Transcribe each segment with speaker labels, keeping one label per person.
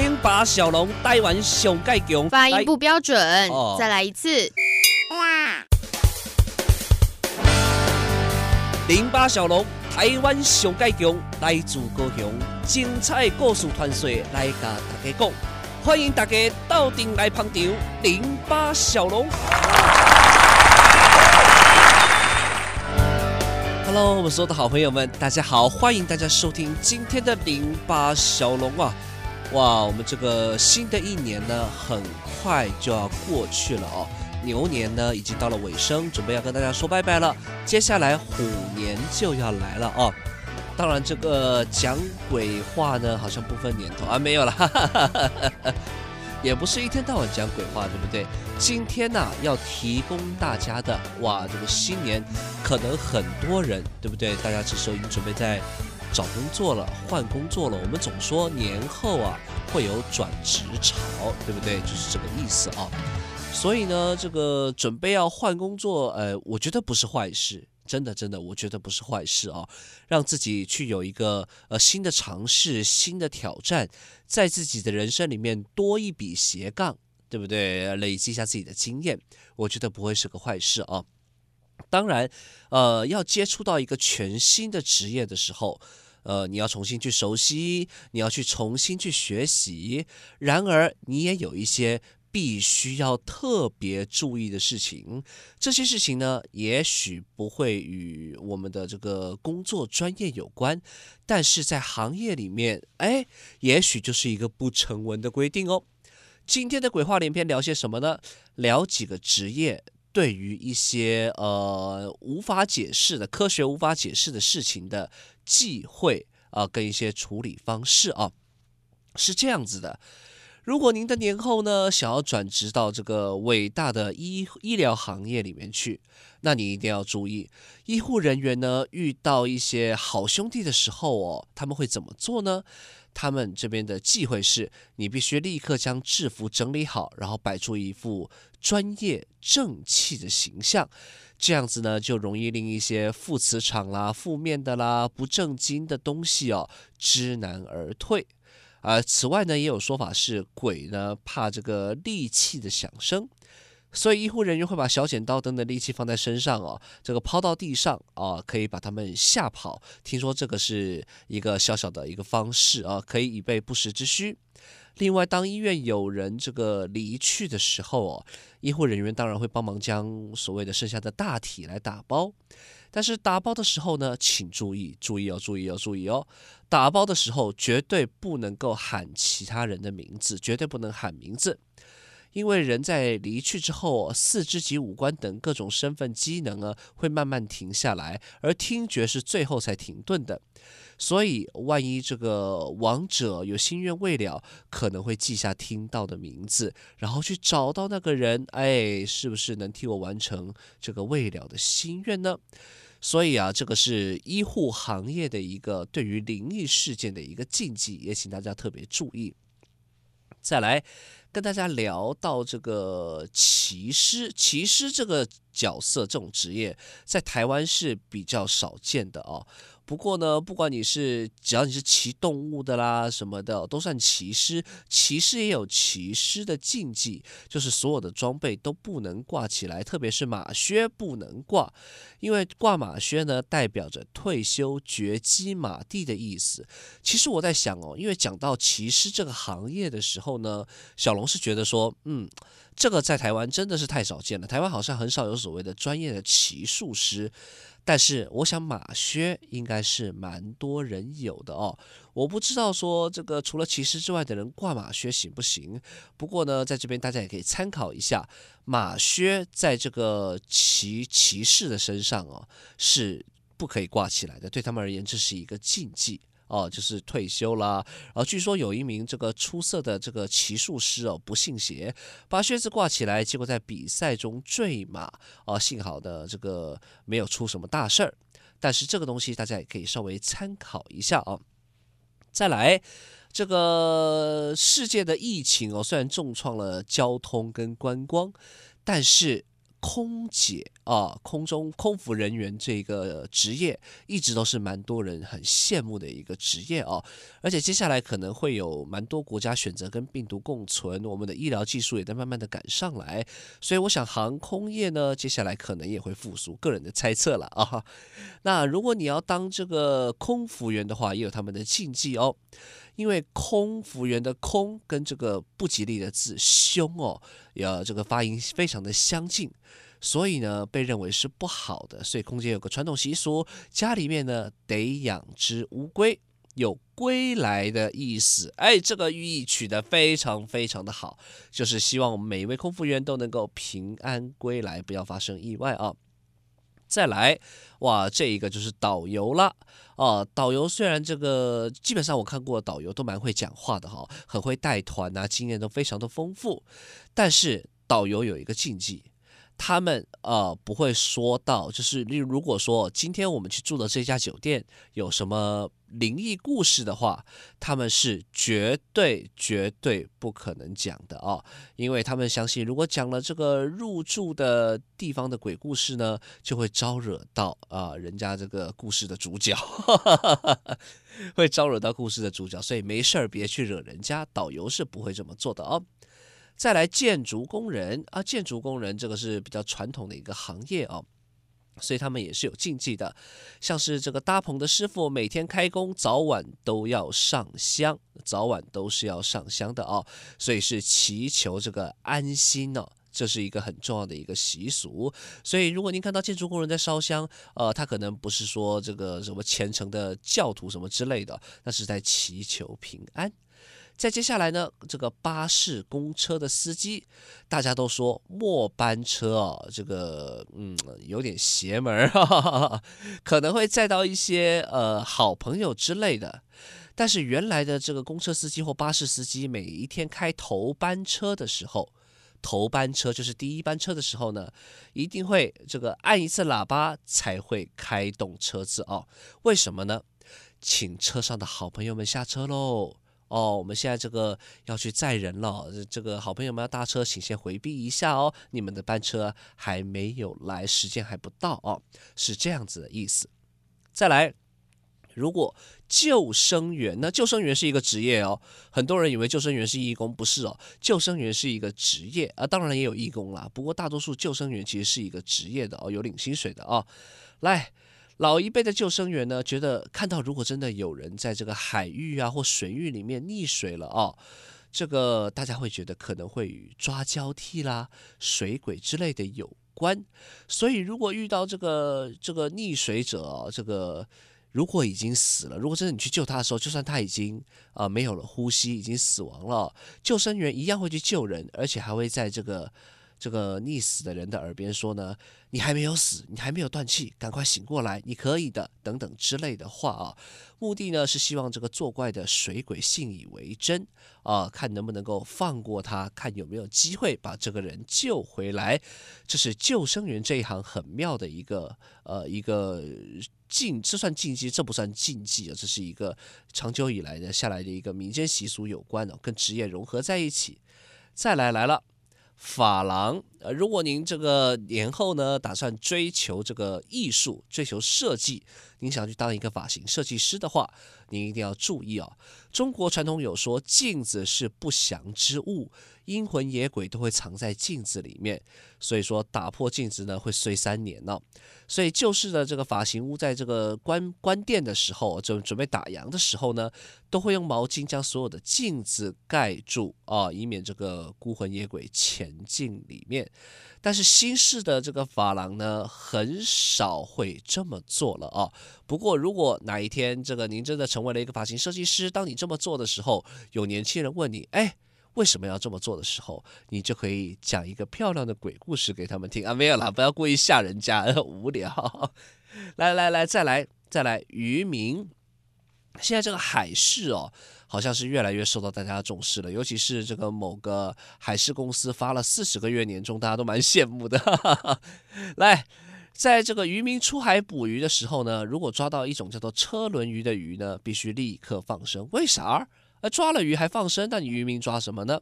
Speaker 1: 零八小龙台湾上盖强，
Speaker 2: 发音不标准，哦、再来一次。
Speaker 1: 哇零八小龙台湾上盖强，来自高雄，精彩故事传说来甲大家讲，欢迎大家到店来捧场。零八小龙。Hello，我们所有的好朋友们，大家好，欢迎大家收听今天的零八小龙啊！哇，我们这个新的一年呢，很快就要过去了哦。牛年呢，已经到了尾声，准备要跟大家说拜拜了。接下来虎年就要来了哦。当然，这个讲鬼话呢，好像不分年头啊，没有了。哈哈哈哈也不是一天到晚讲鬼话，对不对？今天呢、要提供大家的哇，这个新年可能很多人，对不对？大家这时候已经准备在找工作了，换工作了。我们总说年后啊会有转职潮，对不对？就是这个意思啊。所以呢，这个准备要换工作，呃，我觉得不是坏事。真的，真的，我觉得不是坏事啊！让自己去有一个呃新的尝试、新的挑战，在自己的人生里面多一笔斜杠，对不对？累积一下自己的经验，我觉得不会是个坏事啊。当然，呃，要接触到一个全新的职业的时候，呃，你要重新去熟悉，你要去重新去学习。然而，你也有一些。必须要特别注意的事情，这些事情呢，也许不会与我们的这个工作专业有关，但是在行业里面，哎，也许就是一个不成文的规定哦。今天的鬼话连篇聊些什么呢？聊几个职业对于一些呃无法解释的科学无法解释的事情的忌讳啊，跟一些处理方式啊，是这样子的。如果您的年后呢，想要转职到这个伟大的医医疗行业里面去，那你一定要注意，医护人员呢，遇到一些好兄弟的时候哦，他们会怎么做呢？他们这边的忌讳是，你必须立刻将制服整理好，然后摆出一副专业正气的形象，这样子呢，就容易令一些负磁场啦、负面的啦、不正经的东西哦，知难而退。啊、此外呢，也有说法是鬼呢怕这个利器的响声，所以医护人员会把小剪刀等等利器放在身上哦，这个抛到地上啊、可以把他们吓跑。听说这个是一个小小的一个方式啊、可以以备不时之需。另外，当医院有人这个离去的时候哦，医护人员当然会帮忙将所谓的剩下的大体来打包。但是打包的时候呢，请注意，注意哦，注意哦，注意哦！打包的时候绝对不能够喊其他人的名字，绝对不能喊名字，因为人在离去之后，四肢及五官等各种身份机能呢，会慢慢停下来，而听觉是最后才停顿的。所以，万一这个亡者有心愿未了，可能会记下听到的名字，然后去找到那个人，哎，是不是能替我完成这个未了的心愿呢？所以啊，这个是医护行业的一个对于灵异事件的一个禁忌，也请大家特别注意。再来跟大家聊到这个骑师，骑师这个角色，这种职业在台湾是比较少见的哦。不过呢，不管你是只要你是骑动物的啦什么的，都算骑师。骑师也有骑师的禁忌，就是所有的装备都不能挂起来，特别是马靴不能挂，因为挂马靴呢代表着退休绝迹马地的意思。其实我在想哦，因为讲到骑师这个行业的时候呢，小龙是觉得说，嗯，这个在台湾真的是太少见了，台湾好像很少有所谓的专业的骑术师。但是我想马靴应该是蛮多人有的哦，我不知道说这个除了骑士之外的人挂马靴行不行？不过呢，在这边大家也可以参考一下，马靴在这个骑骑士的身上哦是不可以挂起来的，对他们而言这是一个禁忌。哦，就是退休啦。然后据说有一名这个出色的这个骑术师哦，不信邪，把靴子挂起来，结果在比赛中坠马。哦，幸好的这个没有出什么大事儿。但是这个东西大家也可以稍微参考一下啊。再来，这个世界的疫情哦，虽然重创了交通跟观光，但是空姐啊，空中空服人员这个职业，一直都是蛮多人很羡慕的一个职业哦。而且接下来可能会有蛮多国家选择跟病毒共存，我们的医疗技术也在慢慢的赶上来，所以我想航空业呢，接下来可能也会复苏，个人的猜测了啊。那如果你要当这个空服员的话，也有他们的禁忌哦。因为空服员的“空”跟这个不吉利的字“凶”哦，要这个发音非常的相近，所以呢被认为是不好的。所以空姐有个传统习俗，家里面呢得养只乌龟，有归来的意思。哎，这个寓意取得非常非常的好，就是希望我们每一位空服员都能够平安归来，不要发生意外啊。再来，哇，这一个就是导游了啊。导游虽然这个基本上我看过导游都蛮会讲话的哈，很会带团呐，经验都非常的丰富，但是导游有一个禁忌。他们呃不会说到，就是例如如果说今天我们去住的这家酒店有什么灵异故事的话，他们是绝对绝对不可能讲的哦，因为他们相信，如果讲了这个入住的地方的鬼故事呢，就会招惹到啊、人家这个故事的主角，会招惹到故事的主角，所以没事儿别去惹人家，导游是不会这么做的哦。再来建筑工人啊，建筑工人这个是比较传统的一个行业哦，所以他们也是有禁忌的，像是这个搭棚的师傅每天开工早晚都要上香，早晚都是要上香的哦，所以是祈求这个安心哦，这是一个很重要的一个习俗。所以如果您看到建筑工人在烧香，呃，他可能不是说这个什么虔诚的教徒什么之类的，那是在祈求平安。再接下来呢，这个巴士公车的司机，大家都说末班车哦，这个嗯有点邪门哈哈哈，可能会载到一些呃好朋友之类的。但是原来的这个公车司机或巴士司机，每一天开头班车的时候，头班车就是第一班车的时候呢，一定会这个按一次喇叭才会开动车子哦。为什么呢？请车上的好朋友们下车喽。哦，我们现在这个要去载人了，这个好朋友们要搭车，请先回避一下哦。你们的班车还没有来，时间还不到哦，是这样子的意思。再来，如果救生员，那救生员是一个职业哦，很多人以为救生员是义工，不是哦，救生员是一个职业啊，当然也有义工啦，不过大多数救生员其实是一个职业的哦，有领薪水的哦。来。老一辈的救生员呢，觉得看到如果真的有人在这个海域啊或水域里面溺水了哦，这个大家会觉得可能会与抓交替啦、水鬼之类的有关。所以如果遇到这个这个溺水者，这个如果已经死了，如果真的你去救他的时候，就算他已经啊、没有了呼吸，已经死亡了，救生员一样会去救人，而且还会在这个。这个溺死的人的耳边说呢，你还没有死，你还没有断气，赶快醒过来，你可以的，等等之类的话啊。目的呢是希望这个作怪的水鬼信以为真啊，看能不能够放过他，看有没有机会把这个人救回来。这是救生员这一行很妙的一个呃一个禁，这算禁忌，这不算禁忌啊，这是一个长久以来的下来的一个民间习俗有关的，跟职业融合在一起。再来来了。发廊，呃，如果您这个年后呢，打算追求这个艺术，追求设计，您想去当一个发型设计师的话，您一定要注意哦。中国传统有说，镜子是不祥之物。阴魂野鬼都会藏在镜子里面，所以说打破镜子呢会碎三年呢、所以旧式的这个发型屋在这个关关店的时候，就准备打烊的时候呢，都会用毛巾将所有的镜子盖住啊、以免这个孤魂野鬼潜进里面。但是新式的这个发廊呢，很少会这么做了啊、不过如果哪一天这个您真的成为了一个发型设计师，当你这么做的时候，有年轻人问你，哎。为什么要这么做的时候，你就可以讲一个漂亮的鬼故事给他们听啊！没有啦，不要故意吓人家，无聊。来来来，再来再来，渔民。现在这个海事哦，好像是越来越受到大家重视了。尤其是这个某个海事公司发了四十个月年终，大家都蛮羡慕的。来，在这个渔民出海捕鱼的时候呢，如果抓到一种叫做车轮鱼的鱼呢，必须立刻放生。为啥？而抓了鱼还放生，那你渔民抓什么呢？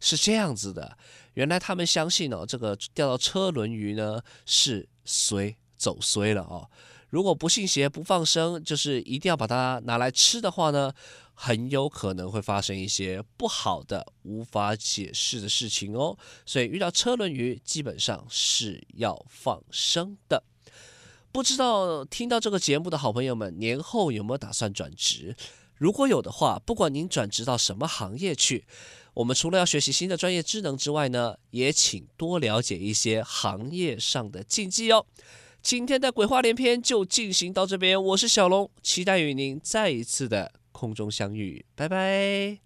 Speaker 1: 是这样子的，原来他们相信哦，这个钓到车轮鱼呢是衰走衰了哦。如果不信邪不放生，就是一定要把它拿来吃的话呢，很有可能会发生一些不好的、无法解释的事情哦。所以遇到车轮鱼，基本上是要放生的。不知道听到这个节目的好朋友们，年后有没有打算转职？如果有的话，不管您转职到什么行业去，我们除了要学习新的专业技能之外呢，也请多了解一些行业上的禁忌哦。今天的鬼话连篇就进行到这边，我是小龙，期待与您再一次的空中相遇，拜拜。